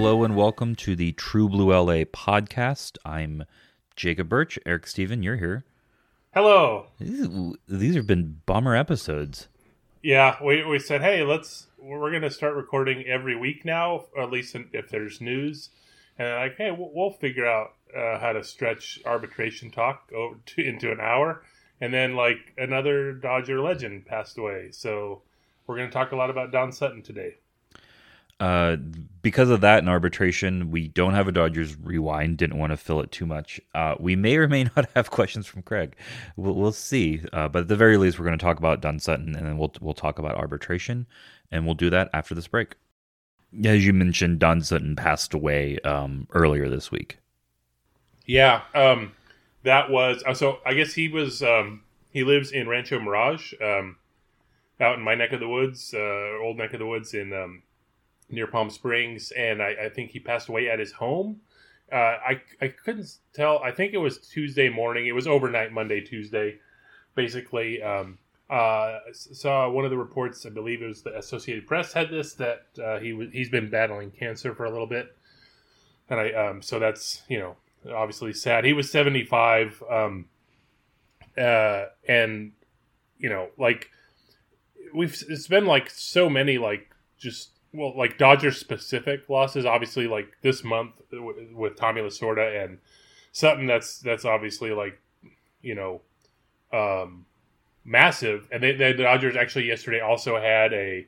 Hello and welcome to the True Blue LA podcast. I'm Jacob Birch. Eric Stephen, you're here. Hello. These, these have been bummer episodes. Yeah, we, we said, hey, let's we're going to start recording every week now, at least if there's news. And like, hey, we'll, we'll figure out uh, how to stretch arbitration talk over to, into an hour. And then, like, another Dodger legend passed away. So we're going to talk a lot about Don Sutton today. Uh, because of that in arbitration, we don't have a Dodgers rewind. Didn't want to fill it too much. Uh, we may or may not have questions from Craig. We'll, we'll see. Uh, but at the very least, we're going to talk about Don Sutton, and then we'll we'll talk about arbitration, and we'll do that after this break. As you mentioned, Don Sutton passed away um, earlier this week. Yeah, um, that was uh, so. I guess he was. Um, he lives in Rancho Mirage, um, out in my neck of the woods, uh, old neck of the woods in um, near Palm Springs, and I, I, think he passed away at his home. Uh, I I couldn't tell. I think it was Tuesday morning. It was overnight, Monday, Tuesday, basically. Um, uh, saw one of the reports. I believe it was the Associated Press had this that uh, he was he's been battling cancer for a little bit, and I um, so that's you know obviously sad. He was seventy five, um, uh, and you know like we've it's been like so many like just well, like Dodger specific losses. Obviously, like this month with Tommy Lasorda and Sutton. That's that's obviously like you know um, massive. And they, they, the Dodgers actually yesterday also had a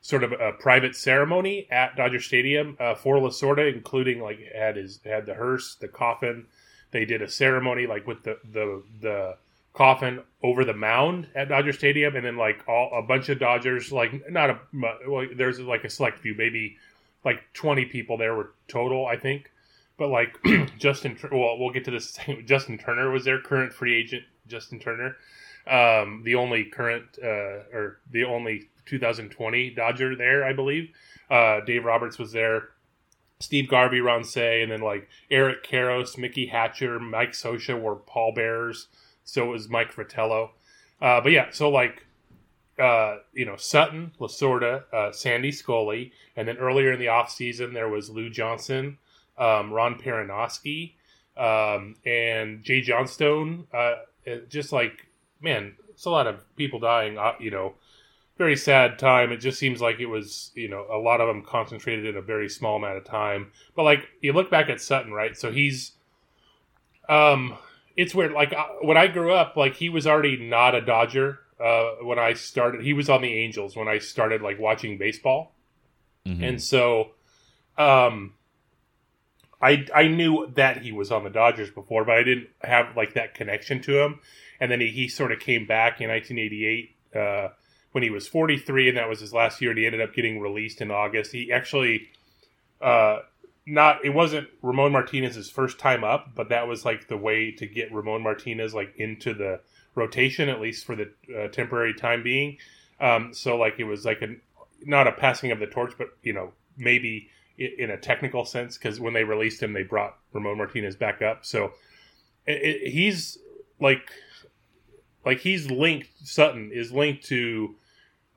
sort of a private ceremony at Dodger Stadium uh, for Lasorda, including like had his had the hearse, the coffin. They did a ceremony like with the the the coffin over the mound at Dodger Stadium, and then like all a bunch of Dodgers, like not a well, there's like a select few, maybe like 20 people there were total, I think. But like Justin, well, we'll get to this. Justin Turner was their current free agent. Justin Turner, um, the only current uh, or the only 2020 Dodger there, I believe. Uh, Dave Roberts was there. Steve Garvey, Ron Cey, and then like Eric Karros, Mickey Hatcher, Mike Scioscia were pallbearers. So it was Mike Fratello. Uh, but yeah, so like, uh, you know, Sutton, Lasorda, uh, Sandy Scully, and then earlier in the offseason, there was Lou Johnson, um, Ron Perranoski, um, and Jay Johnstone. Uh, just like, man, it's a lot of people dying, uh, you know, very sad time. It just seems like it was, you know, a lot of them concentrated in a very small amount of time. But like, you look back at Sutton, right? So he's, um, it's weird. Like uh, when I grew up, like he was already not a Dodger uh, when I started. He was on the Angels when I started like watching baseball, mm-hmm. and so um, I I knew that he was on the Dodgers before, but I didn't have like that connection to him. And then he, he sort of came back in 1988 uh, when he was 43, and that was his last year. And he ended up getting released in August. He actually uh, not it wasn't Ramon Martinez's first time up, but that was like the way to get Ramon Martinez like into the rotation at least for the uh, temporary time being. Um, so like it was like a not a passing of the torch, but you know maybe in a technical sense because when they released him, they brought Ramon Martinez back up. So it, it, he's like like he's linked. Sutton is linked to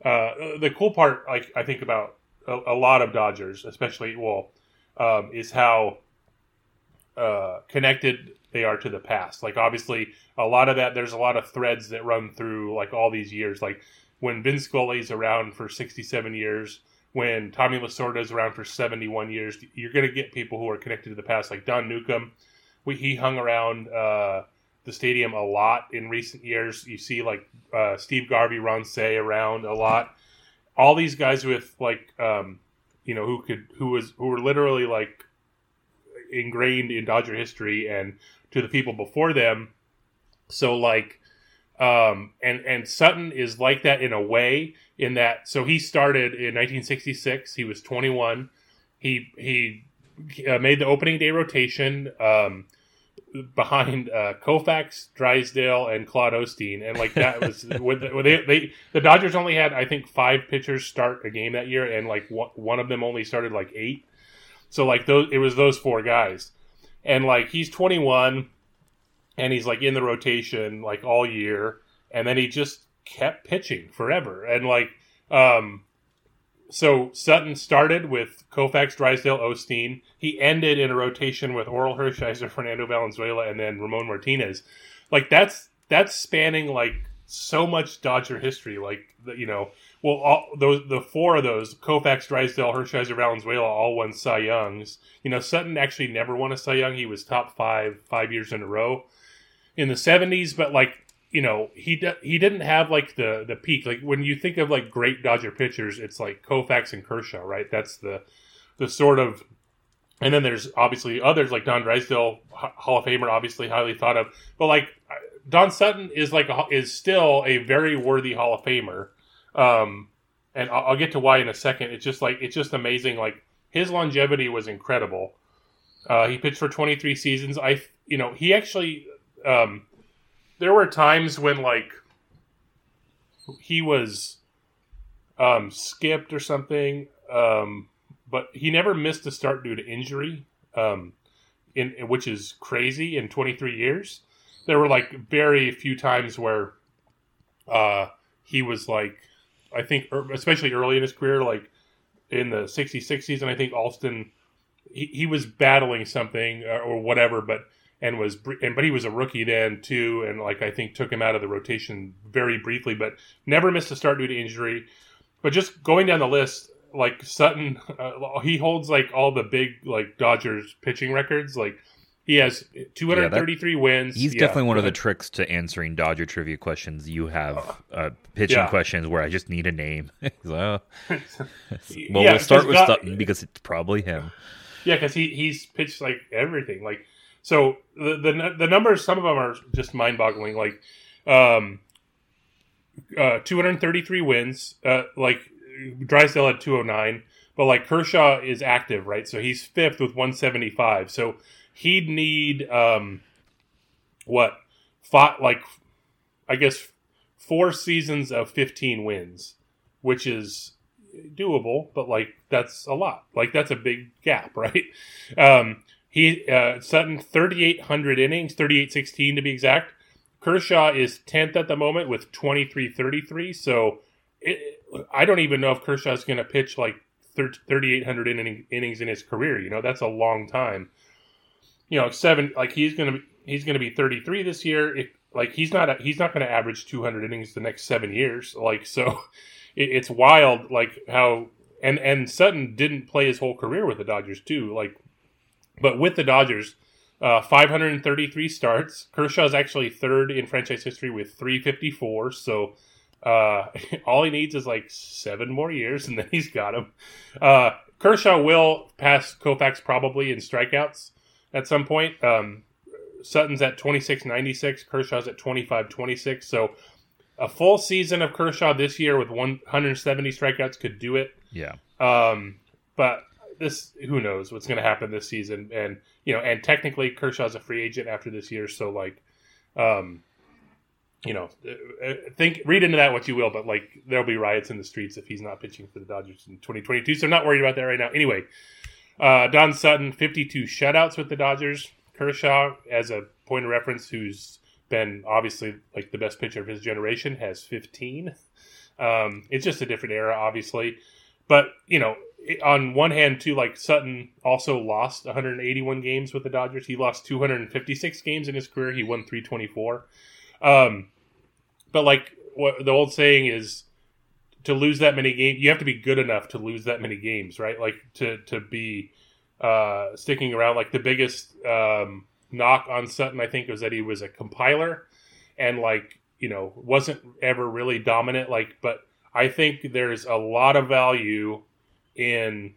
uh, the cool part. Like I think about a, a lot of Dodgers, especially well um, is how uh, connected they are to the past. Like obviously, a lot of that there's a lot of threads that run through like all these years. Like when Vin Scully's around for 67 years, when Tommy Lasorda is around for 71 years, you're going to get people who are connected to the past. Like Don Newcombe, we, he hung around uh, the stadium a lot in recent years. You see like uh, Steve Garvey, Ron Cey around a lot. All these guys with like um, you know, who could who was who were literally like ingrained in Dodger history and to the people before them. So like um and and Sutton is like that in a way in that so he started in 1966, he was 21. He he uh, made the opening day rotation um behind uh, Koufax, Drysdale, and Claude Osteen, and like that was with the, they, they the Dodgers only had I think five pitchers start a game that year, and like one of them only started like eight. So like those, it was those four guys, and like he's 21, and he's like in the rotation like all year, and then he just kept pitching forever, and like um so Sutton started with Koufax, Drysdale, Osteen. He ended in a rotation with Orel Hershiser, Fernando Valenzuela, and then Ramon Martinez. Like that's that's spanning like so much Dodger history. Like you know, well, all those the four of those Koufax, Drysdale, Hershiser, Valenzuela all won Cy Youngs. You know, Sutton actually never won a Cy Young. He was top five five years in a row in the seventies, but like you know he he didn't have like the the peak. Like when you think of like great Dodger pitchers it's like Koufax and Kershaw right? That's the the sort of and then there's obviously others like Don Drysdale Hall of Famer obviously highly thought of. But like Don Sutton is like a, is still a very worthy Hall of Famer. Um and I'll, I'll get to why in a second. It's just like it's just amazing. Like his longevity was incredible. Uh, he pitched for 23 seasons. I you know he actually um there were times when like he was um, skipped or something, um, but he never missed a start due to injury, um, in, which is crazy in 23 years. There were like very few times where uh, he was like, I think, er, especially early in his career, like in the 60s, 60s, and I think Alston, he, he was battling something uh, or whatever, but and was and but he was a rookie then too, and like I think took him out of the rotation very briefly, but never missed a start due to injury. But just going down the list, like Sutton, uh, he holds like all the big like Dodgers pitching records. Like he has 233 yeah, that, wins. He's yeah, definitely one of the tricks to answering Dodger trivia questions. You have uh, pitching questions where I just need a name. well, we'll start with God, Sutton because it's probably him. Yeah, because he he's pitched like everything. Like so the, the the numbers, some of them are just mind boggling. Like, um, uh, 233 wins. Uh, like Drysdale had 209, but like Kershaw is active, right? So he's fifth with 175. So he'd need um, what? Five, like, I guess four seasons of 15 wins, which is doable, but like that's a lot. Like that's a big gap, right? Um, he uh, Sutton 3,800 innings, 3816 to be exact. Kershaw is 10th at the moment with 2333. So it, I don't even know if Kershaw is going to pitch like 3,800 inning, innings in his career. You know, that's a long time. You know, seven like he's going to he's going to be 33 this year. If, like he's not a, he's not going to average 200 innings the next seven years. Like so, it, it's wild. Like how and and Sutton didn't play his whole career with the Dodgers too. Like but with the Dodgers, uh, 533 starts. Kershaw's actually third in franchise history with 354. So uh, all he needs is like seven more years, and then he's got him. Uh, Kershaw will pass Koufax probably in strikeouts at some point. Um, Sutton's at 26.96. Kershaw's at 25.26. So a full season of Kershaw this year with 170 strikeouts could do it. Yeah. Um, but this who knows what's going to happen this season, and you know, and technically Kershaw's a free agent after this year, so like, um, you know, uh, think read into that what you will, but like there'll be riots in the streets if he's not pitching for the Dodgers in 2022. So I'm not worried about that right now. Anyway, uh, Don Sutton 52 shutouts with the Dodgers. Kershaw, as a point of reference, who's been obviously like the best pitcher of his generation, has 15. Um, it's just a different era, obviously. But you know, on one hand, too, like Sutton also lost 181 games with the Dodgers. He lost 256 games in his career. He won 324. Um, but like what the old saying is, to lose that many games, you have to be good enough to lose that many games, right? Like to to be uh, sticking around. Like the biggest um, knock on Sutton, I think, was that he was a compiler and like you know wasn't ever really dominant. Like, but I think there's a lot of value in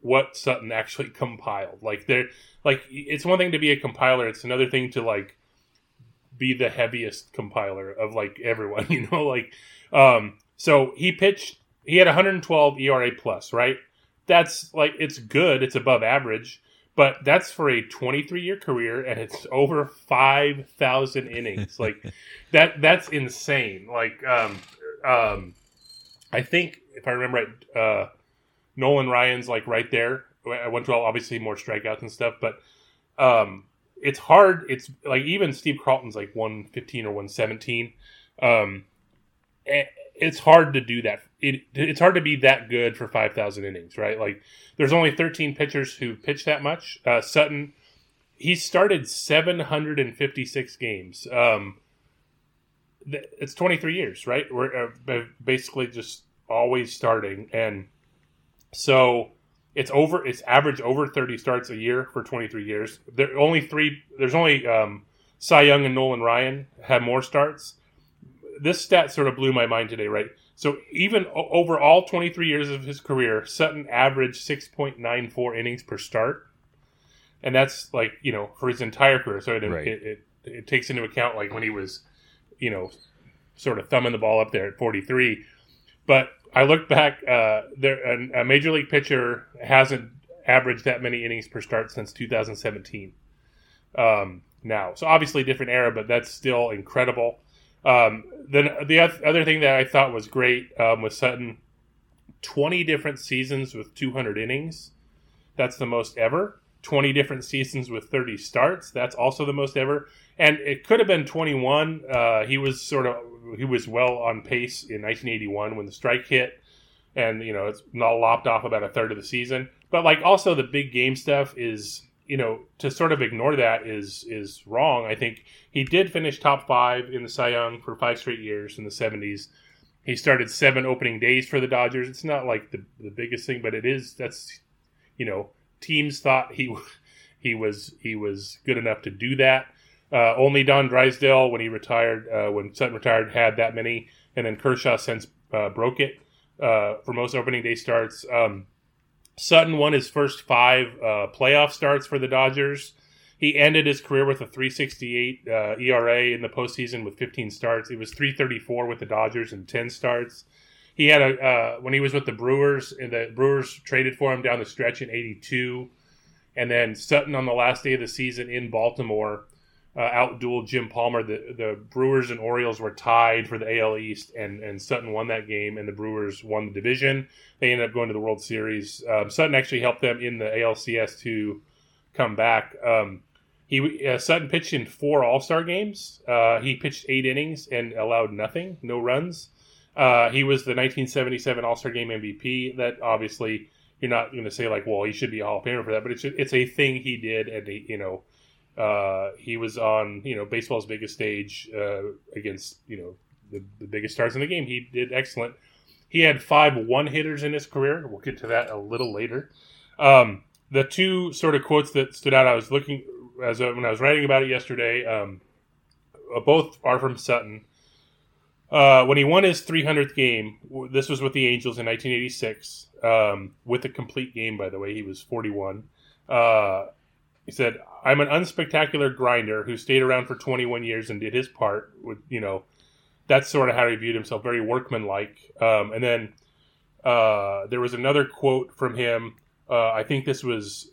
what Sutton actually compiled. Like there like it's one thing to be a compiler, it's another thing to like be the heaviest compiler of like everyone, you know, like um so he pitched he had 112 ERA plus, right? That's like it's good, it's above average, but that's for a 23 year career and it's over 5,000 innings. like that that's insane. Like um um I think if I remember right, uh Nolan Ryan's like right there. I went to obviously more strikeouts and stuff, but um, it's hard. It's like even Steve Carlton's like 115 or 117. Um, it's hard to do that it it's hard to be that good for 5,000 innings, right? Like there's only 13 pitchers who pitch that much. Uh, Sutton, he started 756 games. Um, it's 23 years, right? We're uh, basically just always starting, and so it's over. It's average over 30 starts a year for 23 years. There only three. There's only um, Cy Young and Nolan Ryan have more starts. This stat sort of blew my mind today, right? So even over all 23 years of his career, Sutton averaged 6.94 innings per start, and that's like you know for his entire career. So it, right. it, it, it takes into account like when he was, you know, sort of thumbing the ball up there at 43. But I looked back, uh, there a, a major league pitcher hasn't averaged that many innings per start since 2017. Um, now, so obviously different era, but that's still incredible. Um, then the other thing that I thought was great um, was Sutton, 20 different seasons with 200 innings. That's the most ever. 20 different seasons with 30 starts. That's also the most ever. And it could have been 21. Uh, he was sort of he was well on pace in 1981 when the strike hit, and you know it's not lopped off about a third of the season. But like also the big game stuff is you know to sort of ignore that is is wrong. I think he did finish top five in the Cy Young for five straight years in the 70s. He started seven opening days for the Dodgers. It's not like the the biggest thing, but it is. That's you know teams thought he he was he was good enough to do that. Uh, only Don Drysdale, when he retired, uh, when Sutton retired, had that many, and then Kershaw since uh, broke it uh, for most opening day starts. Um, Sutton won his first five uh, playoff starts for the Dodgers. He ended his career with a 368 uh, ERA in the postseason with 15 starts. It was 334 with the Dodgers and 10 starts. He had a when he was with the Brewers, and the Brewers traded for him down the stretch in '82, and then Sutton on the last day of the season in Baltimore uh, outdueled Jim Palmer. The the Brewers and Orioles were tied for the AL East, and and Sutton won that game, and the Brewers won the division. They ended up going to the World Series. Um, Sutton actually helped them in the ALCS to come back. Um, he uh, Sutton pitched in four All Star games. Uh, he pitched eight innings and allowed nothing, no runs. Uh, he was the 1977 All Star Game MVP. That obviously you're not going to say like, well, he should be a Hall of Famer for that, but it's it's a thing he did, and he, you know uh, he was on you know baseball's biggest stage uh, against you know the, the biggest stars in the game. He did excellent. He had five one hitters in his career. We'll get to that a little later. Um, the two sort of quotes that stood out. I was looking as when I was writing about it yesterday. Um, uh, both are from Sutton. Uh, when he won his 300th game, this was with the Angels in 1986, um, with a complete game, by the way. He was 41. Uh, he said, "I'm an unspectacular grinder who stayed around for 21 years and did his part." With you know, that's sort of how he viewed himself, very workmanlike. Um, and then uh, there was another quote from him. Uh, I think this was.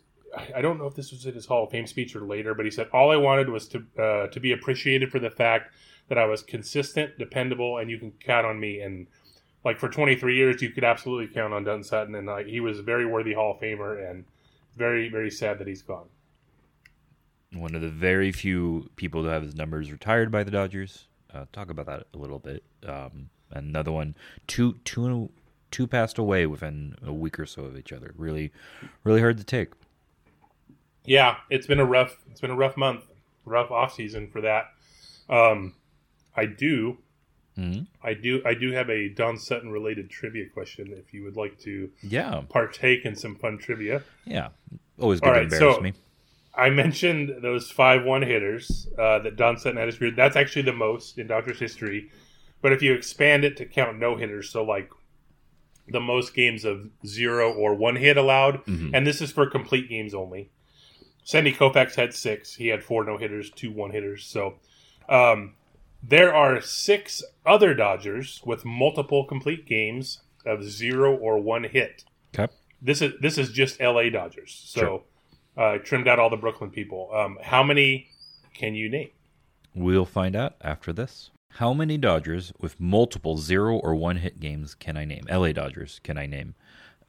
I don't know if this was at his Hall of Fame speech or later, but he said, "All I wanted was to uh, to be appreciated for the fact that I was consistent, dependable, and you can count on me." And like for 23 years, you could absolutely count on Don Sutton, and like he was a very worthy Hall of Famer, and very very sad that he's gone one of the very few people to have his numbers retired by the Dodgers. Uh, talk about that a little bit. Um, another one, two, two, two passed away within a week or so of each other. Really, really hard to take. Yeah, it's been a rough, it's been a rough month, rough off season for that. Um, I do, mm-hmm. I do, I do have a Don Sutton related trivia question. If you would like to, yeah, partake in some fun trivia. Yeah, always good All right, to embarrass so, me I mentioned those five one hitters uh, that Don Sutton had his career. That's actually the most in Dodgers history. But if you expand it to count no hitters, so like the most games of zero or one hit allowed, mm-hmm. and this is for complete games only. Sandy Koufax had six. He had four no hitters, two one hitters. So um, there are six other Dodgers with multiple complete games of zero or one hit. Okay. This is this is just L.A. Dodgers. So. Sure uh, trimmed out all the Brooklyn people. Um, how many can you name? We'll find out after this. How many Dodgers with multiple zero or one hit games can I name? LA Dodgers can I name?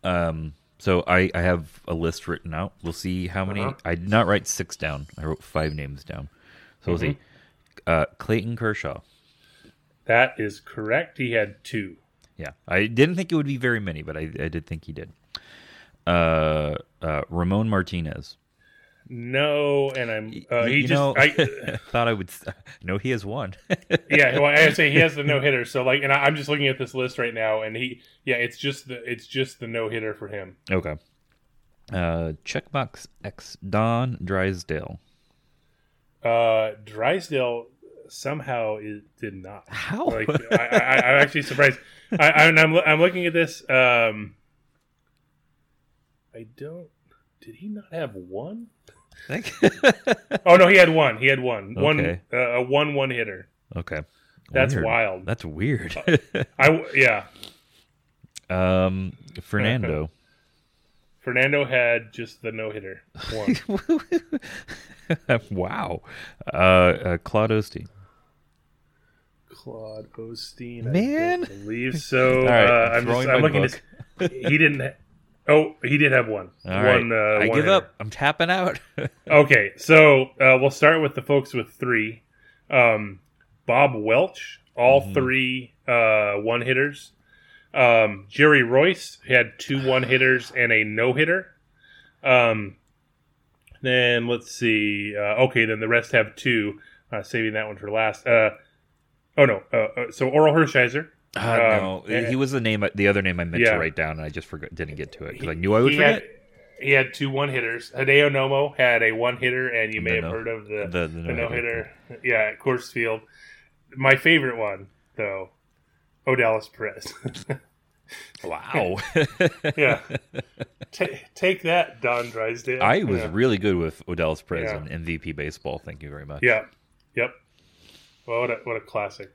Um, so I, I have a list written out. We'll see how many. Uh-huh. I did not write six down. I wrote five names down. So we'll mm-hmm. see. Uh, Clayton Kershaw. That is correct. He had two. Yeah, I didn't think it would be very many, but I, I did think he did. Uh, uh, Ramon Martinez. No, and I'm uh, he you just know, I, thought I would. No, he has one. yeah. Well, I say he has the no hitter. So like, and I, I'm just looking at this list right now, and he yeah, it's just the it's just the no hitter for him. okay. Uh, checkbox X Don Drysdale. Uh, Drysdale somehow it did not. How? Like I, I, I'm actually surprised. I, I, I'm I'm looking at this. Um, I don't. Did he not have one? Oh no, he had one. He had one. One uh, a one one hitter. okay. That's Weird. wild. That's weird. I yeah. um, Fernando. Fernando had just the no hitter. One. wow. Uh, uh, Claude Osteen. Claude Osteen. Man. I believe so. Right, uh, I'm, just, I'm looking. book. At, he didn't. Oh, he did have one. All right. one. Uh, I one give hitter. up. I'm tapping out. Okay, so uh, we'll start with the folks with three. Um, Bob Welch, all Mhm. three uh, one hitters. Um, Jerry Reuss had two one hitters and a no hitter. Um, then let's see. Uh, okay, then the rest have two. Uh, saving that one for last. Uh, oh no. So Orel Hershiser. Uh, Um, no, he was the name. The other name I meant Yeah. to write down, and I just forgot. Didn't get to it because I knew I would he forget. Had, he had two one hitters. Hideo Nomo had a one hitter, and you may have no- heard of the the, the the no hitter. Yeah, at Coors Field. My favorite one, though, Odalis Perez. Wow. yeah. Ta take that, Don Drysdale. I was yeah. really good with Odalis Perez Yeah. in MVP baseball. Thank you very much. yeah. Yep. Well, what a, what a classic.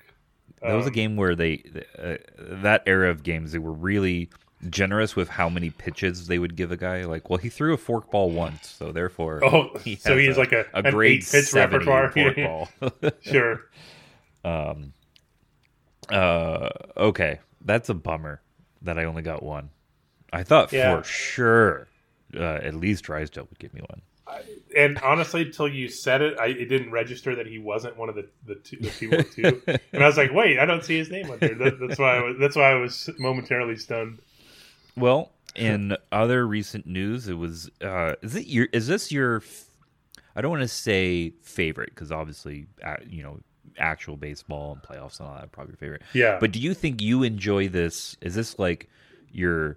That was a Um, game where they, uh, that era of games, they were really generous with how many pitches they would give a guy. Like, well, he threw a forkball once, so therefore, Oh, he so has he's like a, a grade pitch repertoire. fork ball. sure. um, uh, okay, that's a bummer that I only got one. I thought Yeah. for sure, uh, at least Drysdale would give me one. And honestly, till you said it, I, it didn't register that he wasn't one of the the, two, the people too. and I was like, wait, I don't see his name on there. That, that's why I was, that's why I was momentarily stunned. Well, in other recent news, it was uh, is it your is this your I don't want to say favorite because obviously uh, you know actual baseball and playoffs and all that are probably your favorite. Yeah. But do you think you enjoy this? Is this like your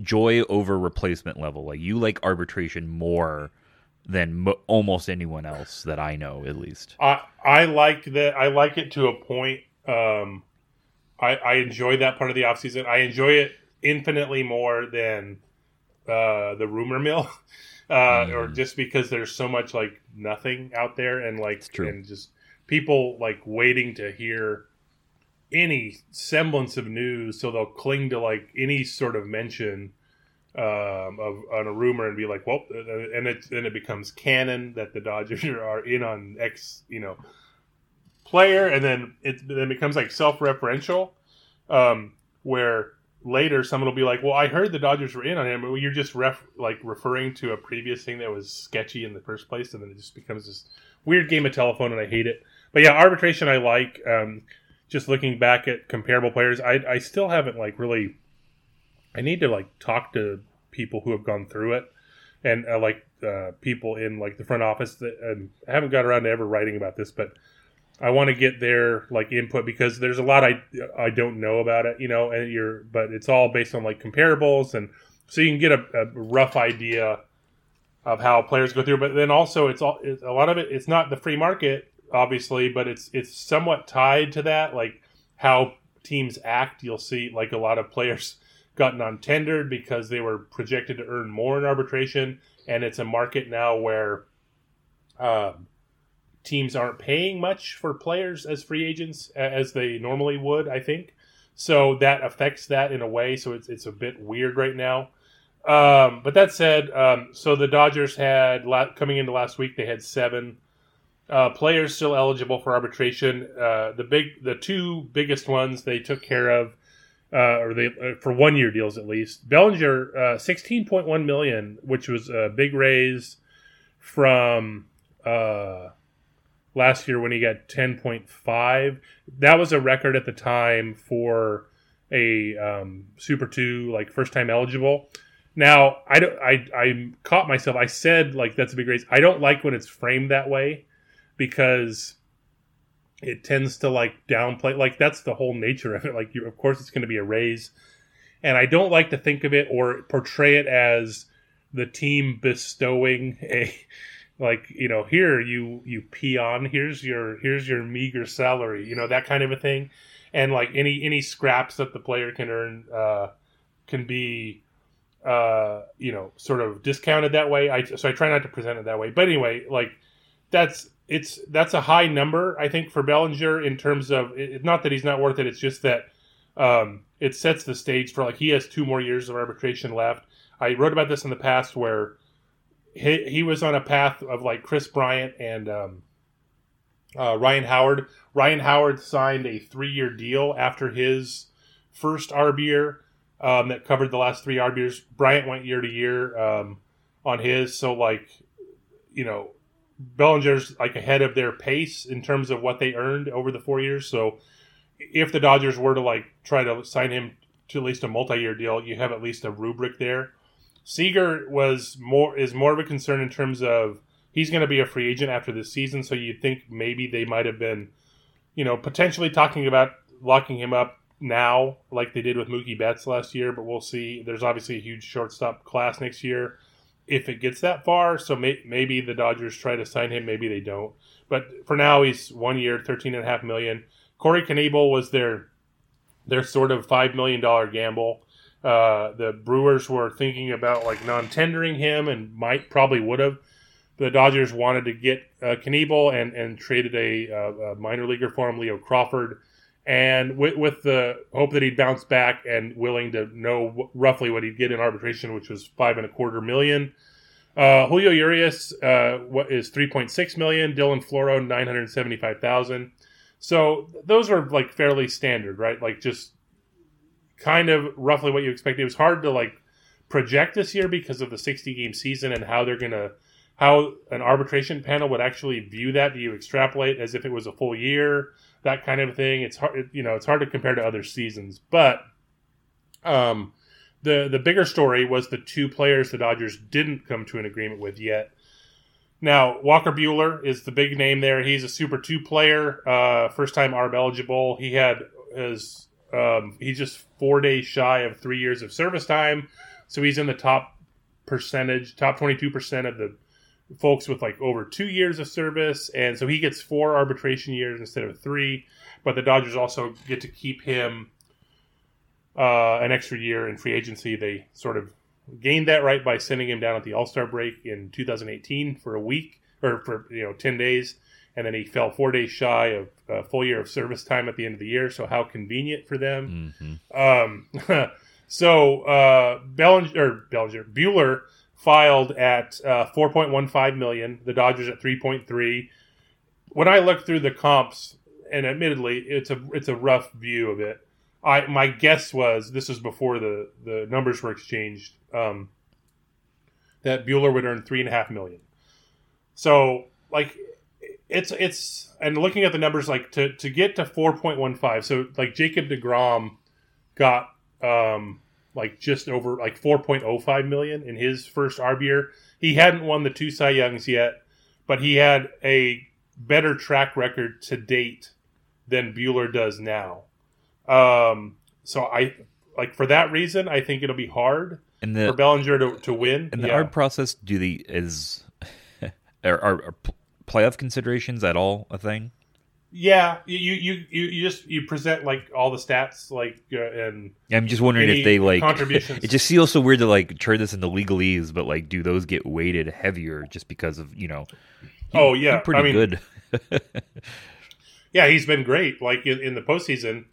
joy over replacement level? Like you like arbitration more than mo- almost anyone else that I know, at least. I I like that. I like it to a point. Um, I I enjoy that part of the off season. I enjoy it infinitely more than uh, the rumor mill, uh, or Mm. just because there's so much like nothing out there and like true. and just people like waiting to hear any semblance of news, so they'll cling to like any sort of mention um, of on a rumor and be like, well, and it then it becomes canon that the Dodgers are in on X, you know, player, and then it then becomes like self-referential, um, where later someone will be like, well, I heard the Dodgers were in on him, but you're just ref like referring to a previous thing that was sketchy in the first place, and then it just becomes this weird game of telephone, and I hate it. But yeah, arbitration I like. Um, just looking back at comparable players, I I still haven't like really. I need to like talk to people who have gone through it, and uh, like uh, people in like the front office. That I haven't got around to ever writing about this, but I want to get their like input because there's a lot I I don't know about it, you know. And you're, but it's all based on like comparables, and so you can get a, a rough idea of how players go through. But then also, it's all it's, a lot of it. It's not the free market, obviously, but it's it's somewhat tied to that, like how teams act. You'll see like a lot of players gotten on tendered because they were projected to earn more in arbitration, and it's a market now where um, teams aren't paying much for players as free agents as they normally would. I think so that affects that in a way. So it's it's a bit weird right now. Um, but that said, um, so the Dodgers had coming into last week they had seven uh, players still eligible for arbitration. Uh, the big, the two biggest ones they took care of, uh, or they uh, for one year deals at least. Bellinger, uh, sixteen point one million, which was a big raise from uh, last year when he got ten point five. That was a record at the time for a um, Super Two like first time eligible. Now I don't I I caught myself. I said like that's a big raise. I don't like when it's framed that way because it tends to like downplay like that's the whole nature of it. Like you, of course it's going to be a raise, and I don't like to think of it or portray it as the team bestowing a like you know here you you peon here's your here's your meager salary you know that kind of a thing. And like any any scraps that the player can earn uh, can be uh, you know sort of discounted that way. I so I try not to present it that way. But anyway like that's it's that's a high number I think for Bellinger in terms of it's not that he's not worth it it's just that um, it sets the stage for like he has two more years of arbitration left I wrote about this in the past where he, he was on a path of like Kris Bryant and um, uh, Ryan Howard. Ryan Howard signed a three year deal after his first ARB year um, that covered the last three ARB years. Bryant went year to year um, on his. So, like, you know, Bellinger's like ahead of their pace in terms of what they earned over the four years. So, if the Dodgers were to like try to sign him to at least a multi year deal, you have at least a rubric there. Seager was more is more of a concern in terms of he's going to be a free agent after this season, so you'd think maybe they might have been, you know, potentially talking about locking him up now, like they did with Mookie Betts last year. But we'll see. There's obviously a huge shortstop class next year if it gets that far. So may, maybe the Dodgers try to sign him, maybe they don't. But for now, he's one year, thirteen and a half million. Corey Knebel was their their sort of five million dollar gamble. Uh, the Brewers were thinking about like non-tendering him, and might probably would have. The Dodgers wanted to get uh, Knebel and and traded a, uh, a, minor leaguer for him, Leo Crawford, and with, with the hope that he'd bounce back and willing to know roughly what he'd get in arbitration, which was five and a quarter million. Uh, Julio Urias uh, what is three point six million. Dylan Floro nine hundred seventy five thousand. So those are like fairly standard, right? Like just kind of roughly what you expect. It was hard to like project this year because of the 60 game season and how they're to how an arbitration panel would actually view that. Do you extrapolate as if it was a full year, that kind of thing? It's hard, you know, it's hard to compare to other seasons. But um, the the bigger story was the two players the Dodgers didn't come to an agreement with yet. Now Walker Buehler is the big name there. He's a Super Two player, uh, first time ARB eligible. He had his um, he's just four days shy of three years of service time, so he's in the top percentage, top twenty two percent of the folks with like over two years of service, and so he gets four arbitration years instead of three. But the Dodgers also get to keep him uh, an extra year in free agency. They sort of gained that right by sending him down at the All Star break in 2018 for a week or for you know 10 days and then he fell four days shy of a full year of service time at the end of the year. So how convenient for them. Mm-hmm. Um, so uh, Bellinger, or Bellinger, Buehler filed at uh, 4.15 million. The Dodgers at 3.3. When I looked through the comps, and admittedly, it's a it's a rough view of it. I my guess was this was before the the numbers were exchanged. Um, that Buehler would earn three and a half million. So like it's it's and looking at the numbers like to to get to 4.15 so like jacob deGrom got um like just over like 4.05 million in his first arb year he hadn't won the two cy youngs yet but he had a better track record to date than Buehler does now um so i like for that reason i think it'll be hard and the, for bellinger to, to win And the yeah. arb process do the is are, are, are playoff considerations at all a thing? Yeah, you you you, you just you present like all the stats like uh, and I'm just wondering if they like contributions. It just feels so weird to like turn this into legalese, but like do those get weighted heavier just because of you know? Oh yeah, pretty I mean, good. yeah, he's been great like in, in the postseason,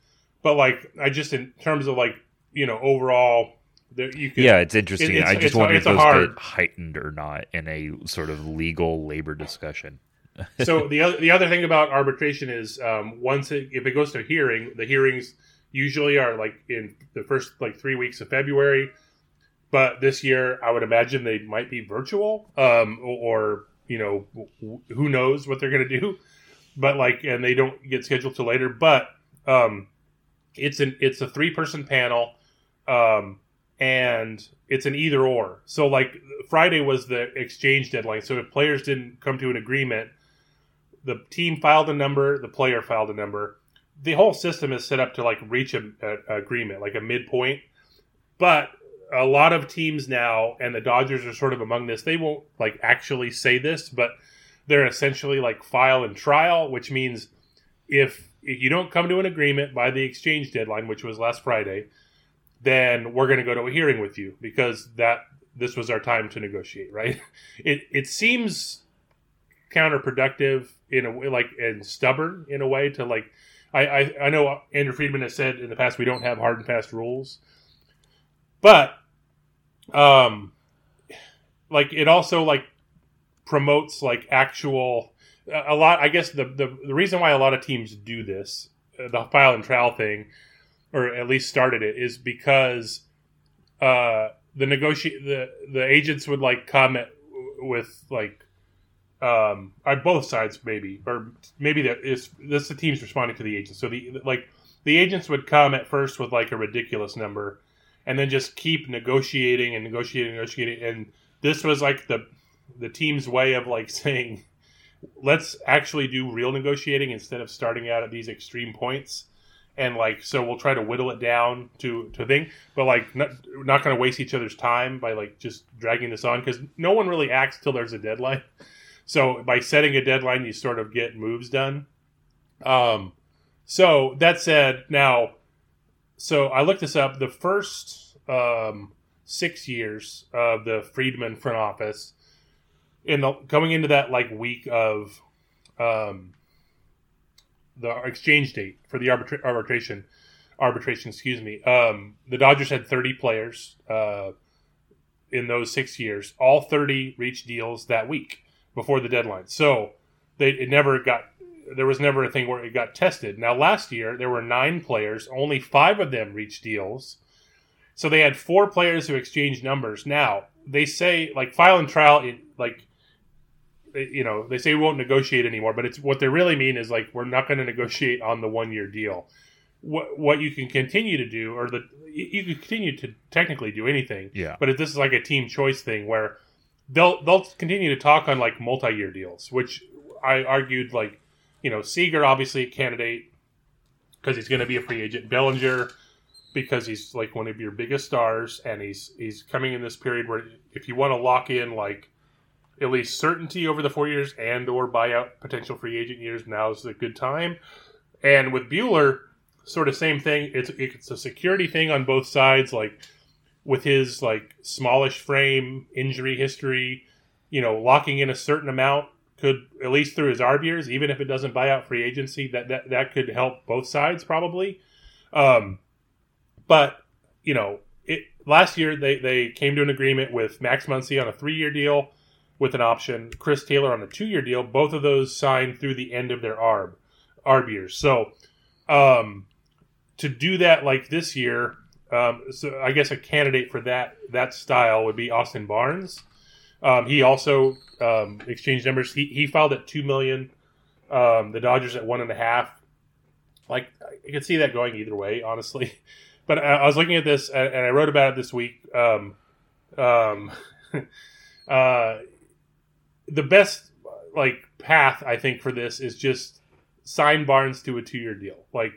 but like I just in terms of like you know overall could, yeah, it's interesting. It, it's, I just wonder if those hard... get heightened or not in a sort of legal labor discussion. So the other the other thing about arbitration is um, once it, if it goes to hearing, the hearings usually are like in the first like three weeks of February. But this year, I would imagine they might be virtual, um, or you know, who knows what they're going to do. But like, and they don't get scheduled till later. But um, it's an it's a three person panel, um, and it's an either or. So like Friday was the exchange deadline. So if players didn't come to an agreement, the team filed a number, the player filed a number. The whole system is set up to like reach a, a agreement, like a midpoint. But a lot of teams now, and the Dodgers are sort of among this. They won't like actually say this, but they're essentially like file and trial, which means if if you don't come to an agreement by the exchange deadline, which was last Friday, then we're going to go to a hearing with you because that this was our time to negotiate, right? It it seems counterproductive in a way, like and stubborn in a way to like. I, I, I know Andrew Friedman has said in the past we don't have hard and fast rules, but um, like it also like promotes like actual a lot. I guess the the, the reason why a lot of teams do this, uh, the file and trial thing, or at least started it, is because uh, the negotiate the the agents would like comment with like um on both sides maybe or maybe that is this the team's responding to the agents. So the like the agents would come at first with like a ridiculous number and then just keep negotiating and negotiating and negotiating. And this was like the the team's way of like saying let's actually do real negotiating instead of starting out at these extreme points. And like so we'll try to whittle it down to to thing. But like not, not going to waste each other's time by like just dragging this on because no one really acts till there's a deadline so by setting a deadline you sort of get moves done. Um so that said now so i looked this up. The first um six years of the friedman front office in the coming into that like week of um the exchange date for the arbitra- arbitration arbitration excuse me um the dodgers had 30 players uh in those six years. All 30 reached deals that week before the deadline. So they it never got there was never a thing where it got tested. Now last year there were nine players. Only five of them reached deals. So they had four players who exchanged numbers. Now they say like file and trial it, like you know they say we won't negotiate anymore but it's what they really mean is like we're not going to negotiate on the one year deal. What what you can continue to do or the you can continue to technically do anything. Yeah. but if this is like a team choice thing where they'll they'll continue to talk on like multi-year deals which i argued like you know seager obviously a candidate because he's going to be a free agent. Bellinger because he's like one of your biggest stars and he's he's coming in this period where if you want to lock in like at least certainty over the four years and or buyout potential free agent years now is a good time. And with Buehler sort of same thing. It's it's a security thing on both sides. Like with his like smallish frame injury history you know locking in a certain amount could at least through his arb years even if it doesn't buy out free agency that that, that could help both sides probably um but you know it last year they they came to an agreement with max muncy on a three year deal with an option. Chris Taylor on a two year deal. Both of those signed through the end of their ARB ARB years. So um, to do that like this year, um, so I guess a candidate for that that style would be Austin Barnes. Um, he also um, exchanged numbers. He, he filed at two million. Um, the Dodgers at one and a half. Like I could see that going either way, honestly. But I, I was looking at this and, and I wrote about it this week. Um, um, uh, the best like path I think for this is just sign Barnes to a two year deal. Like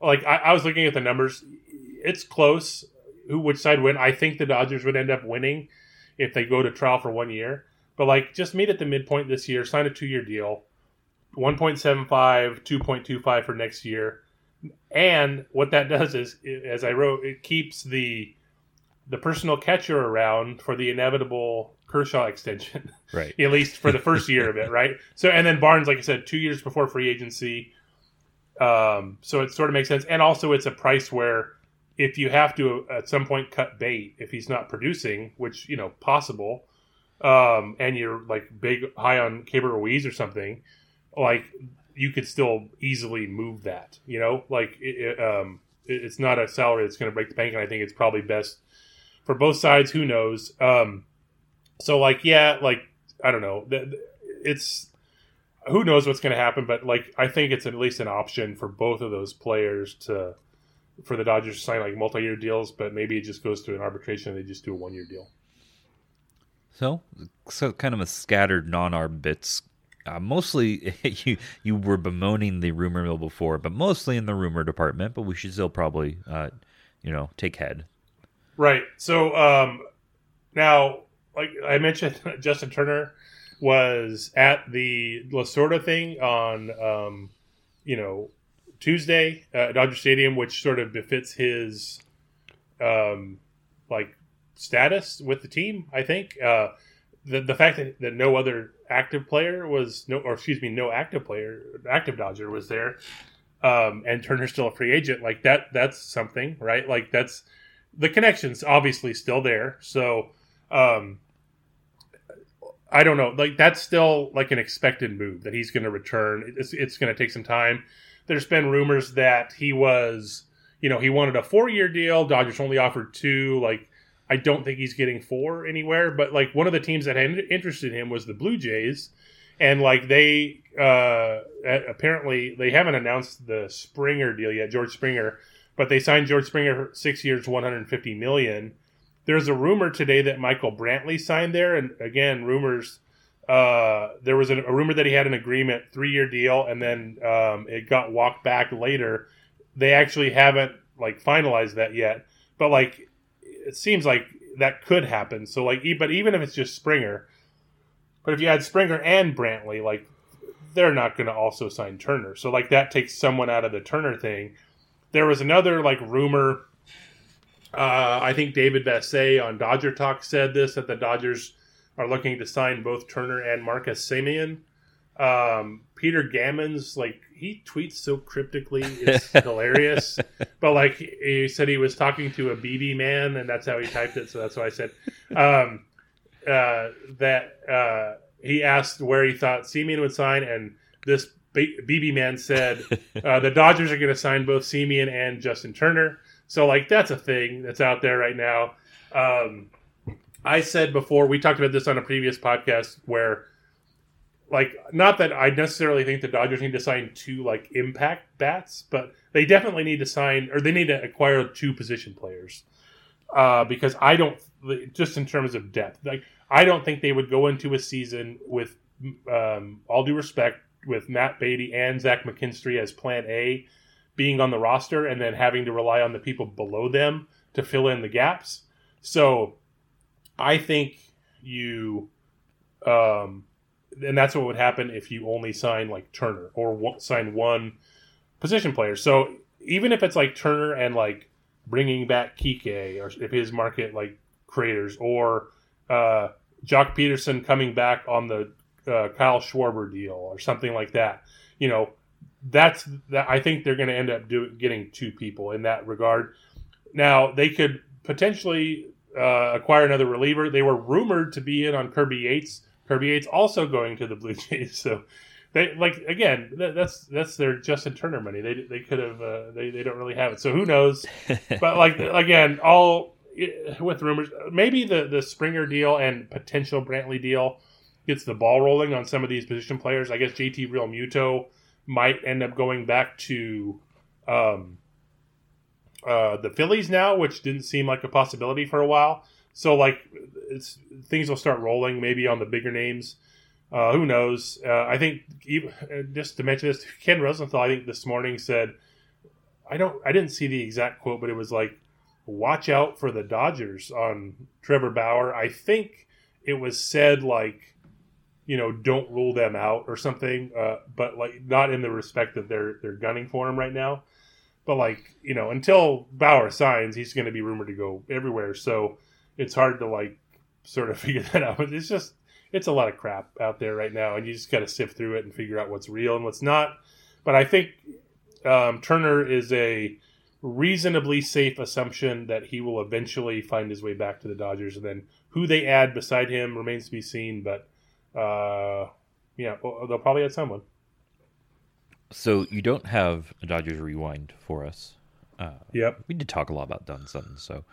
like I, I was looking at the numbers. It's close. Who which side win? I think the Dodgers would end up winning if they go to trial for one year. But like just meet at the midpoint this year, sign a two year deal. 1.75, 2.25 for next year. And what that does is, as I wrote, it keeps the the personal catcher around for the inevitable Kershaw extension, Right. at least for the first year of it, right? So, and then Barnes, like I said, two years before free agency. Um, so it sort of makes sense, and also it's a price where if you have to at some point cut bait if he's not producing, which you know possible, um, and you're like big high on Keibert Ruiz or something, like you could still easily move that. You know, like it, it, um, it- it's not a salary that's going to break the bank, and I think it's probably best for both sides. Who knows? Um, so like, yeah, like I don't know. It's who knows what's going to happen, but like I think it's at least an option for both of those players to for the Dodgers to sign like multi-year deals, but maybe it just goes to an arbitration and they just do a one-year deal. So, so kind of a scattered non-arb bits. Uh, mostly, you you were bemoaning the rumor mill before, but mostly in the rumor department. But we should still probably, uh, you know, take head. Right. So um, now, like I mentioned, Justin Turner was at the Lasorda thing on, um, you know, Tuesday at Dodger Stadium, which sort of befits his, um, like status with the team. I think uh, the the fact that, that no other active player was no, or excuse me, no active player, active Dodger was there, um, and Turner's still a free agent. Like that, that's something, right? Like that's the connection's obviously still there. So, um, I don't know. Like that's still like an expected move that he's going to return. It's, it's going to take some time. There's been rumors that he was, you know, he wanted a four year deal. Dodgers only offered two. Like, I don't think he's getting four anywhere. But like one of the teams that had interested him was the Blue Jays, and like they uh, apparently they haven't announced the Springer deal yet, George Springer, but they signed George Springer six years, 150 million there's a rumor today that Michael Brantley signed there, and again, rumors. Uh, there was a, a, rumor that he had an agreement, three year deal, and then um, it got walked back later. They actually haven't like finalized that yet, but like it seems like that could happen. So like, but even if it's just Springer, but if you had Springer and Brantley, like they're not going to also sign Turner. So like that takes someone out of the Turner thing. There was another like rumor uh, I think David Vassegh on Dodger Talk said this that the Dodgers are looking to sign both Turner and Marcus Semien. Um, Peter Gammons, like he tweets so cryptically, it's hilarious. But like he said, he was talking to a BB man, and that's how he typed it. So that's why I said um, uh, that uh, he asked where he thought Semien would sign, and this BB man said uh, the Dodgers are going to sign both Simeon and Justin Turner. So like that's a thing that's out there right now. Um, I said before we talked about this on a previous podcast where like not that I necessarily think the Dodgers need to sign two like impact bats, but they definitely need to sign or they need to acquire two position players. Uh, because I don't just in terms of depth, like I don't think they would go into a season with um, all due respect with Matt Beaty and Zach McKinstry as Plan A being on the roster and then having to rely on the people below them to fill in the gaps. So I think you, um, and that's what would happen if you only sign like Turner or one, sign one position player. So even if it's like Turner and like bringing back Kike or if his market like creators or uh, Joc Pederson coming back on the uh, Kyle Schwarber deal or something like that, you know, that's that. I think they're going to end up doing getting two people in that regard. Now they could potentially uh, acquire another reliever. They were rumored to be in on Kirby Yates. Kirby Yates also going to the Blue Jays. So they like again that's that's their Justin Turner money. They they could have uh, they they don't really have it. So who knows? but like again, all with rumors, maybe the the Springer deal and potential Brantley deal gets the ball rolling on some of these position players. I guess JT Realmuto might end up going back to um, uh, the Phillies now, which didn't seem like a possibility for a while. So like things will start rolling maybe on the bigger names. Uh, who knows? Uh, I think even, just to mention this, Ken Rosenthal I think this morning said, I don't, I didn't see the exact quote, but it was like, "Watch out for the Dodgers on Trevor Bauer." I think it was said like you know, don't rule them out or something. Uh, but like not in the respect that they're they're gunning for him right now. But like you know, until Bauer signs, he's going to be rumored to go everywhere. So it's hard to like sort of figure that out. But It's just it's a lot of crap out there right now, and you just got to sift through it and figure out what's real and what's not. But I think um, Turner is a reasonably safe assumption that he will eventually find his way back to the Dodgers, and then who they add beside him remains to be seen. But uh, yeah, they'll probably add someone. So you don't have a Dodgers rewind for us. Uh, yep. We did talk a lot about Don Sutton, so.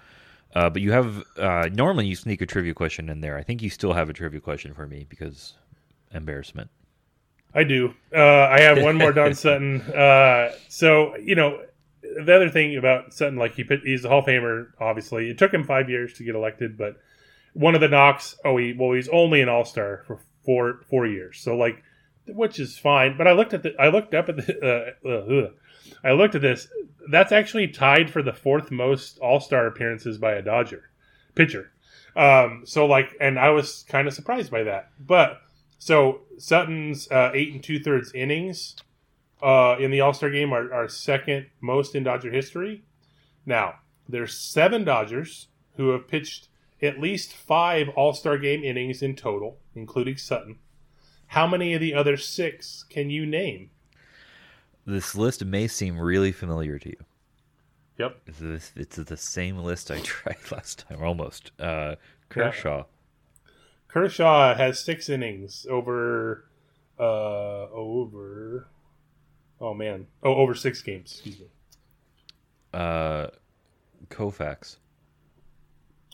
Uh, but you have uh, normally you sneak a trivia question in there. I think you still have a trivia question for me because embarrassment. I do. Uh, I have one more Don Sutton. Uh, so you know, the other thing about Sutton, like he put, he's a Hall of Famer. Obviously, it took him five years to get elected, but one of the knocks. Oh, he well, he's only an All Star for four four years. So like, which is fine. But I looked at the I looked up at the uh, I looked at this. That's actually tied for the fourth most All Star appearances by a Dodger pitcher. Um, so like, and I was kind of surprised by that. But so Sutton's uh, eight and two thirds innings uh, in the All Star game are, are second most in Dodger history. Now there's seven Dodgers who have pitched at least five All Star game innings in total, including Sutton. How many of the other six can you name? This list may seem really familiar to you. Yep. It's, it's the same list I tried last time, almost. Uh, Kershaw. Kershaw has six innings over, uh, over, oh man, oh over six games. Excuse me. Uh, Koufax.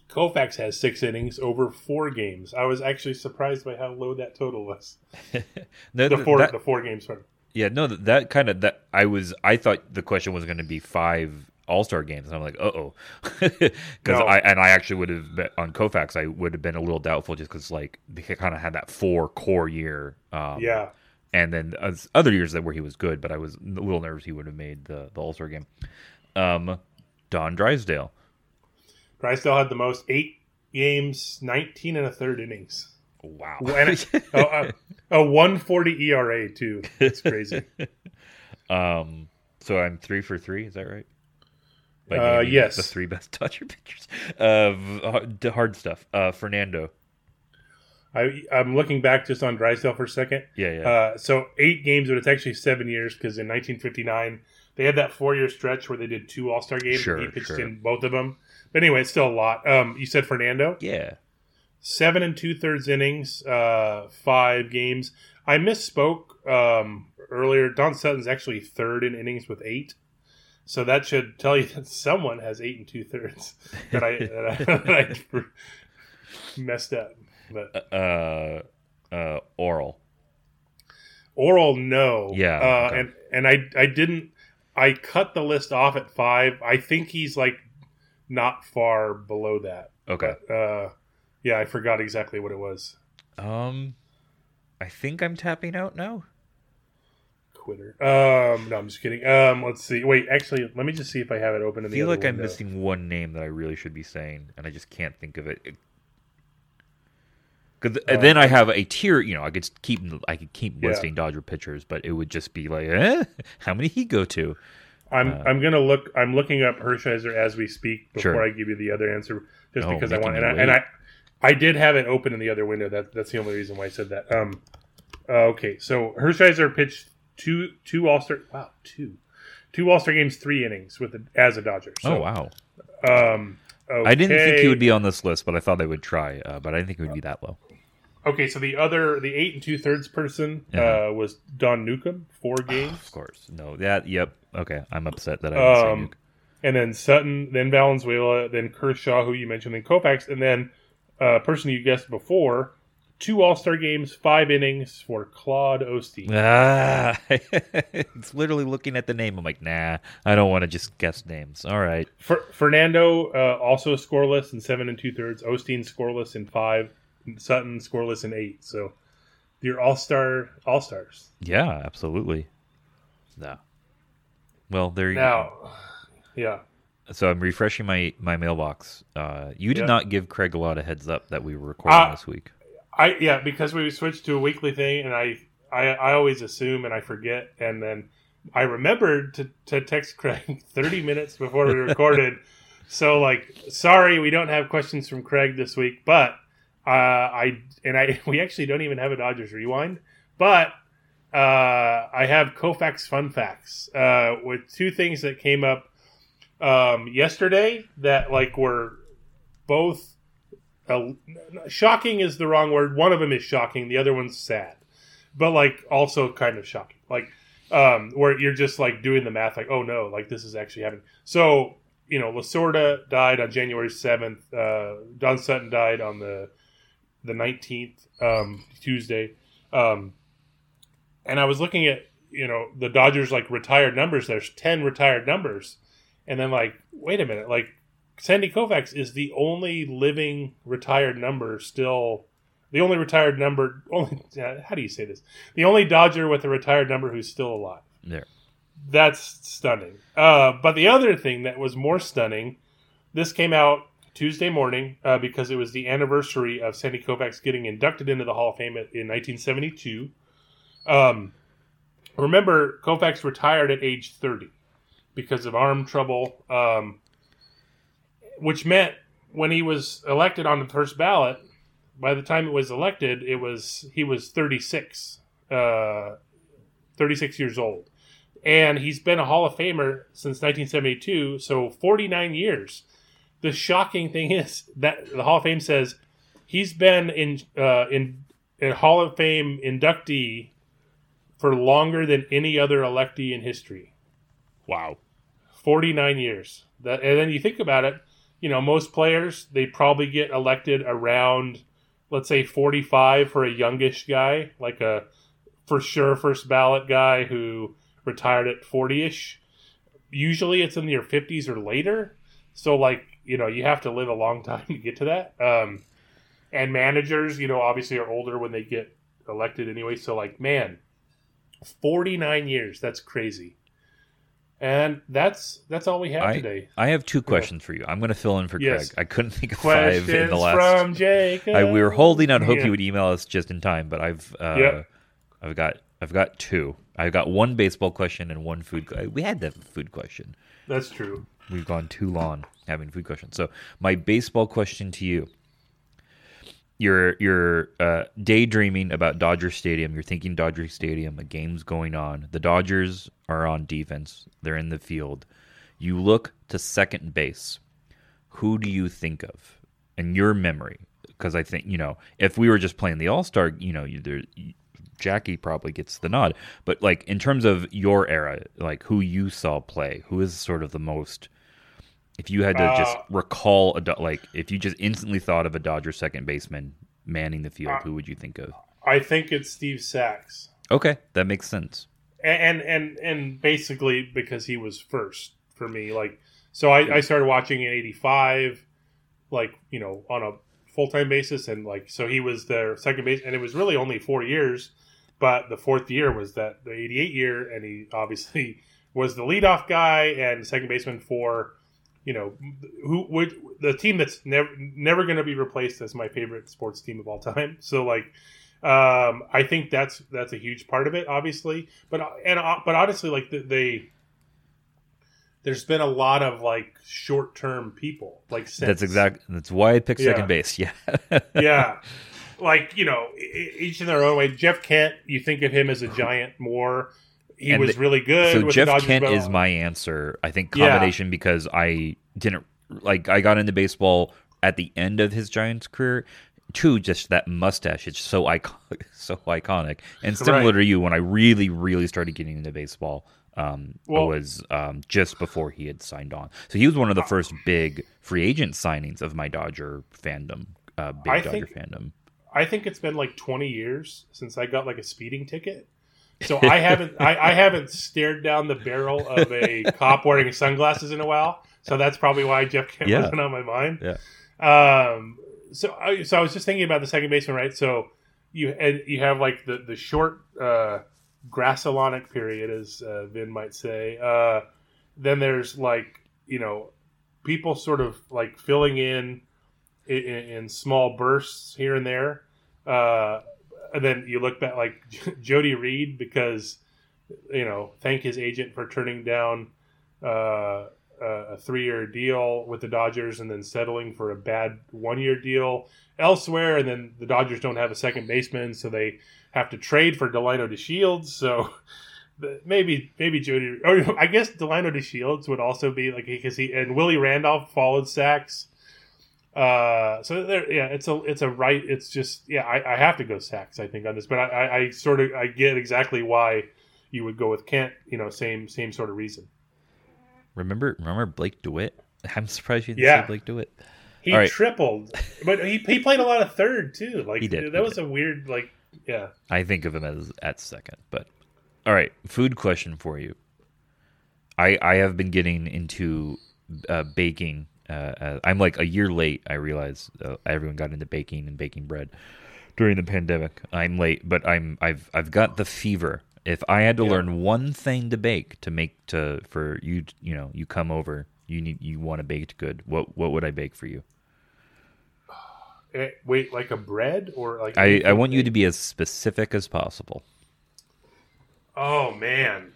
Koufax has six innings over four games. I was actually surprised by how low that total was. no, the four, that, the four games. Yeah, no, that, that kind of that I was. I thought the question was going to be five all Star games, and I'm like, uh oh, because no. I and I actually would have been, on Koufax, I would have been a little doubtful just because like he kind of had that four core year, um, yeah, and then uh, other years that where he was good, but I was a little nervous he would have made the the All Star game. Um, Don Drysdale, Drysdale had the most eight games, 19 and a third innings. Wow, and a, a, a 140 ERA too. It's crazy. um, so I'm three for three. Is that right? uh, yes, the three best Dodger pitchers. Uh, hard stuff. Uh, Fernando. I I'm looking back just on Drysdale for a second. Yeah, yeah. Uh, so eight games, but it's actually seven years because in 1959 they had that four year stretch where they did two All Star games. Sure, and he pitched sure. in both of them. But anyway, it's still a lot. Um, you said Fernando. Yeah. Seven and two thirds innings, uh, five games. I misspoke um, earlier. Don Sutton's actually third in innings with eight. So that should tell you that someone has eight and two thirds that I, that I, that I messed up. But uh, uh, Orel, Orel, no, yeah, uh, okay. and and I I didn't. I cut the list off at five. I think he's like not far below that. Okay. But, uh, yeah, I forgot exactly what it was. Um, I think I'm tapping out now. Quitter. Um, no, I'm just kidding. Um, let's see. Wait, actually, let me just see if I have it open. In I feel like window. I'm missing one name that I really should be saying, and I just can't think of it. Because uh, then I have a tier. You know, I could keep I could keep Yeah. listing Dodger pitchers, but it would just be like, eh, how many he go to? I'm Uh, I'm gonna look. I'm looking up Hershiser as we speak before Sure. I give you the other answer, just Oh, because I want. And I, and. I I did have it open in the other window. That that's the only reason why I said that. Um, uh, okay, so Hershiser pitched two two All Star. Wow, two two All Star games, three innings with the, as a Dodger. So, oh wow! Um, I didn't think he would be on this list, but I thought they would try. Uh, but I didn't think it would be that low. Okay, so the other, the eight and two thirds person uh, was Don Newcombe, four games. Of course, no. That yep. Okay, I'm upset that I didn't say Um, Nuke. and then Sutton, then Valenzuela, then Kershaw, who you mentioned, then Koufax, and then uh, person you guessed before, two All Star games, five innings for Claude Osteen. Ah, it's literally looking at the name. I'm like, nah, I don't want to just guess names. All right. Fer- Fernando uh, also scoreless in seven and two thirds. Osteen scoreless in five. Sutton scoreless in eight. So you're All Star All Stars Yeah, absolutely. No. Well, there you now. Yeah. So I'm refreshing my my mailbox. Uh, you did Yeah. not give Craig a lot of heads up that we were recording Uh, this week. I yeah because we switched to a weekly thing, and I I, I always assume and I forget, and then I remembered to, to text Craig 30 minutes before we recorded. so like, sorry, we don't have questions from Craig this week, but uh, I and I we actually don't even have a Dodgers rewind, but uh, I have Koufax fun facts uh, with two things that came up um, yesterday that like were both shocking is the wrong word. One of them is shocking, the other one's sad, but like also kind of shocking. Like um, where you're just like doing the math, like oh no, like this is actually happening. So you know, Lasorda died on January seventh. Uh, Don Sutton died on the the nineteenth, um, Tuesday. Um, and I was looking at you know the Dodgers like retired numbers. There's ten retired numbers, and then like wait a minute, like Sandy Koufax is the only living retired number still. The only retired number, only how do you say this? The only Dodger with a retired number who's still alive. There. That's stunning. Uh, but the other thing that was more stunning, this came out Tuesday morning uh, because it was the anniversary of Sandy Koufax getting inducted into the Hall of Fame in 1972. Um, remember, Koufax retired at age 30 because of arm trouble, um, which meant when he was elected on the first ballot, by the time it was elected, it was he was 36, uh, 36 years old and he's been a Hall of Famer since 1972, so 49 years. The shocking thing is that the Hall of Fame says he's been in uh, in a Hall of Fame inductee for longer than any other electee in history. Wow, 49 years. That and then you think about it, you know, most players they probably get elected around let's say 45 for a youngish guy, like a for sure first ballot guy who retired at 40ish. Usually it's in your 50s or later. So like, you know, you have to live a long time to get to that. Um, and managers, you know, obviously are older when they get elected anyway. So like, man, 49 years. That's crazy. And that's that's all we have I, today. I have two questions for you. I'm going to fill in for Yes. Craig. I couldn't think of Questions five in the last. from Jacob. I, we were holding out hope Yeah. you would email us just in time, but I've uh, Yep. I've got I've got two. I've got one baseball question and one food. We had the food question. That's true. We've gone too long having food questions. So my baseball question to you: You're you're uh, daydreaming about Dodger Stadium. You're thinking Dodger Stadium. A game's going on. The Dodgers are on defense. They're in the field. You look to second base. Who do you think of in your memory? Because I think you know if we were just playing the All Star, you know, you, there, Jackie probably gets the nod. But like in terms of your era, like who you saw play, who is sort of the most if you had to just Uh, recall a like if you just instantly thought of a Dodger second baseman manning the field, Uh, who would you think of? I think it's Steve Sax. Okay, that makes sense. and and and basically because he was first for me like so i, I started watching in 85 like you know on a full-time basis and like so he was their second base and it was really only four years but the fourth year was that the 88 year and he obviously was the leadoff guy and second baseman for you know who would the team that's never never going to be replaced as my favorite sports team of all time so like um, I think that's that's a huge part of it, obviously. But and uh, but honestly, like they, there's been a lot of like short term people, like since. That's exact. That's why I picked Yeah. second base. Yeah. yeah, like you know, each in their own way. Jeff Kent, you think of him as a giant more. He And was the- really good. so with the Jeff Kent is my answer. I think Yeah. combination because I didn't like I got into baseball at the end of his Giants career. Two, just that mustache. It's so iconic, so iconic. And similar Right. to you, when I really, really started getting into baseball, um, Well- was um, just before he had signed on. So he was one of the first big free agent signings of my Dodger fandom, uh, big I Dodger think- fandom. I think it's been like 20 years since I got like a speeding ticket. So I haven't I, I haven't stared down the barrel of a cop wearing sunglasses in a while. So that's probably why Jeff Kent Yeah. wasn't on my mind. Yeah. Um. So I so I was just thinking about the second baseman, right? So you and you have like the the short uh, Grudzielanek period, as uh, Vin might say. Uh, then there's like you know people sort of like filling in in, in small bursts here and there. Uh, and then you look back like Jody Reed because you know thank his agent for turning down uh, a three year deal with the Dodgers and then settling for a bad one year deal elsewhere. And then the Dodgers don't have a second baseman, so they have to trade for Delino DeShields. So maybe maybe Jody or I guess Delino DeShields would also be like because he and Willie Randolph followed Sax. Uh, so there, yeah, it's a it's a right. It's just yeah, I, I have to go Sax. I think on this, but I, I, I sort of I get exactly why you would go with Kent. You know, same same sort of reason. Remember, remember Blake DeWitt? I'm surprised you didn't Yeah. say Blake DeWitt. He right. tripled, but he, he played a lot of third too. Like He did, that he was a weird like yeah. I think of him as at second, but All right, food question for you. I I have been getting into uh, baking. Uh, uh, I'm like a year late. I realize uh, everyone got into baking and baking bread during the pandemic. I'm late, but I'm I've I've got the fever. If I had to Yeah. learn one thing to bake to make to for you, you know, you come over, you need you want a baked good. What what would I bake for you? Eh, wait, like a bread or like? I I want you to be as specific as possible Oh man.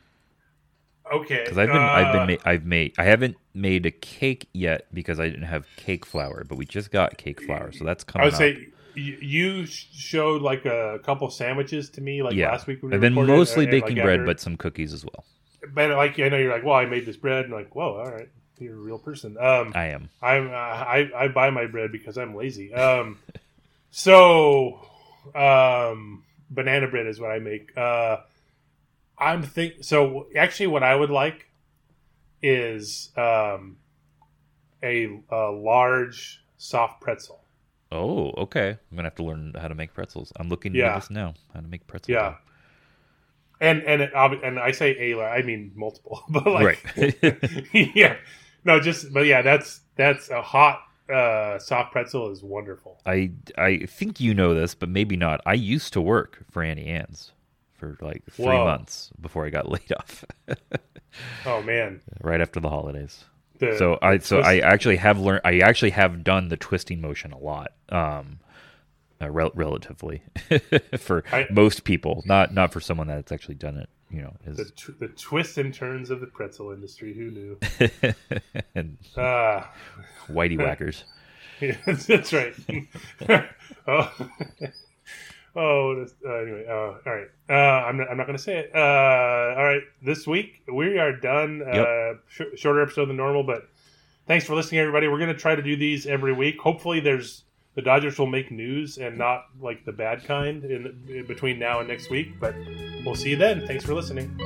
Okay. because I've been I've uh, been ma- I've made I haven't made a cake yet because I didn't have cake flour, but we just got cake flour, so that's coming. I would up. say you showed like a couple sandwiches to me like yeah, last week. When we I've been mostly and, like, baking bread, after- but some cookies as well. but like I know you're like, well, I made this bread, and like, whoa, all right, you're a real person. Um, I am. I'm uh, I I buy my bread because I'm lazy. Um, so um, banana bread is what I make. Uh, I'm think so. Actually, what I would like is um, a, a large soft pretzel. Oh, okay. I'm gonna have to learn how to make pretzels. I'm looking Yeah. into this now. How to make pretzels? Yeah. And and it, and I say a I mean multiple, but like right. yeah, no, just but yeah, that's that's a hot uh, soft pretzel is wonderful. I I think you know this, but maybe not. I used to work for Auntie Anne's for like three Whoa. months before I got laid off, Oh man, right after the holidays. the, So I so twist- I actually have learned. I actually have done the twisting motion a lot. Um, uh, rel- relatively for I- most people, not not for someone that's actually done it. You know, the, tw- the twists and turns of the pretzel industry. Who knew? and Ah, whitey whackers. yeah, that's right. oh. Oh, uh, anyway. Uh, all right. Uh, I'm not, I'm not going to say it. Uh, all right. This week we are done. Uh, sh- shorter episode than normal, but thanks for listening, everybody. We're going to try to do these every week. Hopefully, there's the Dodgers will make news and not like the bad kind in, in between now and next week. But we'll see you then. Thanks for listening.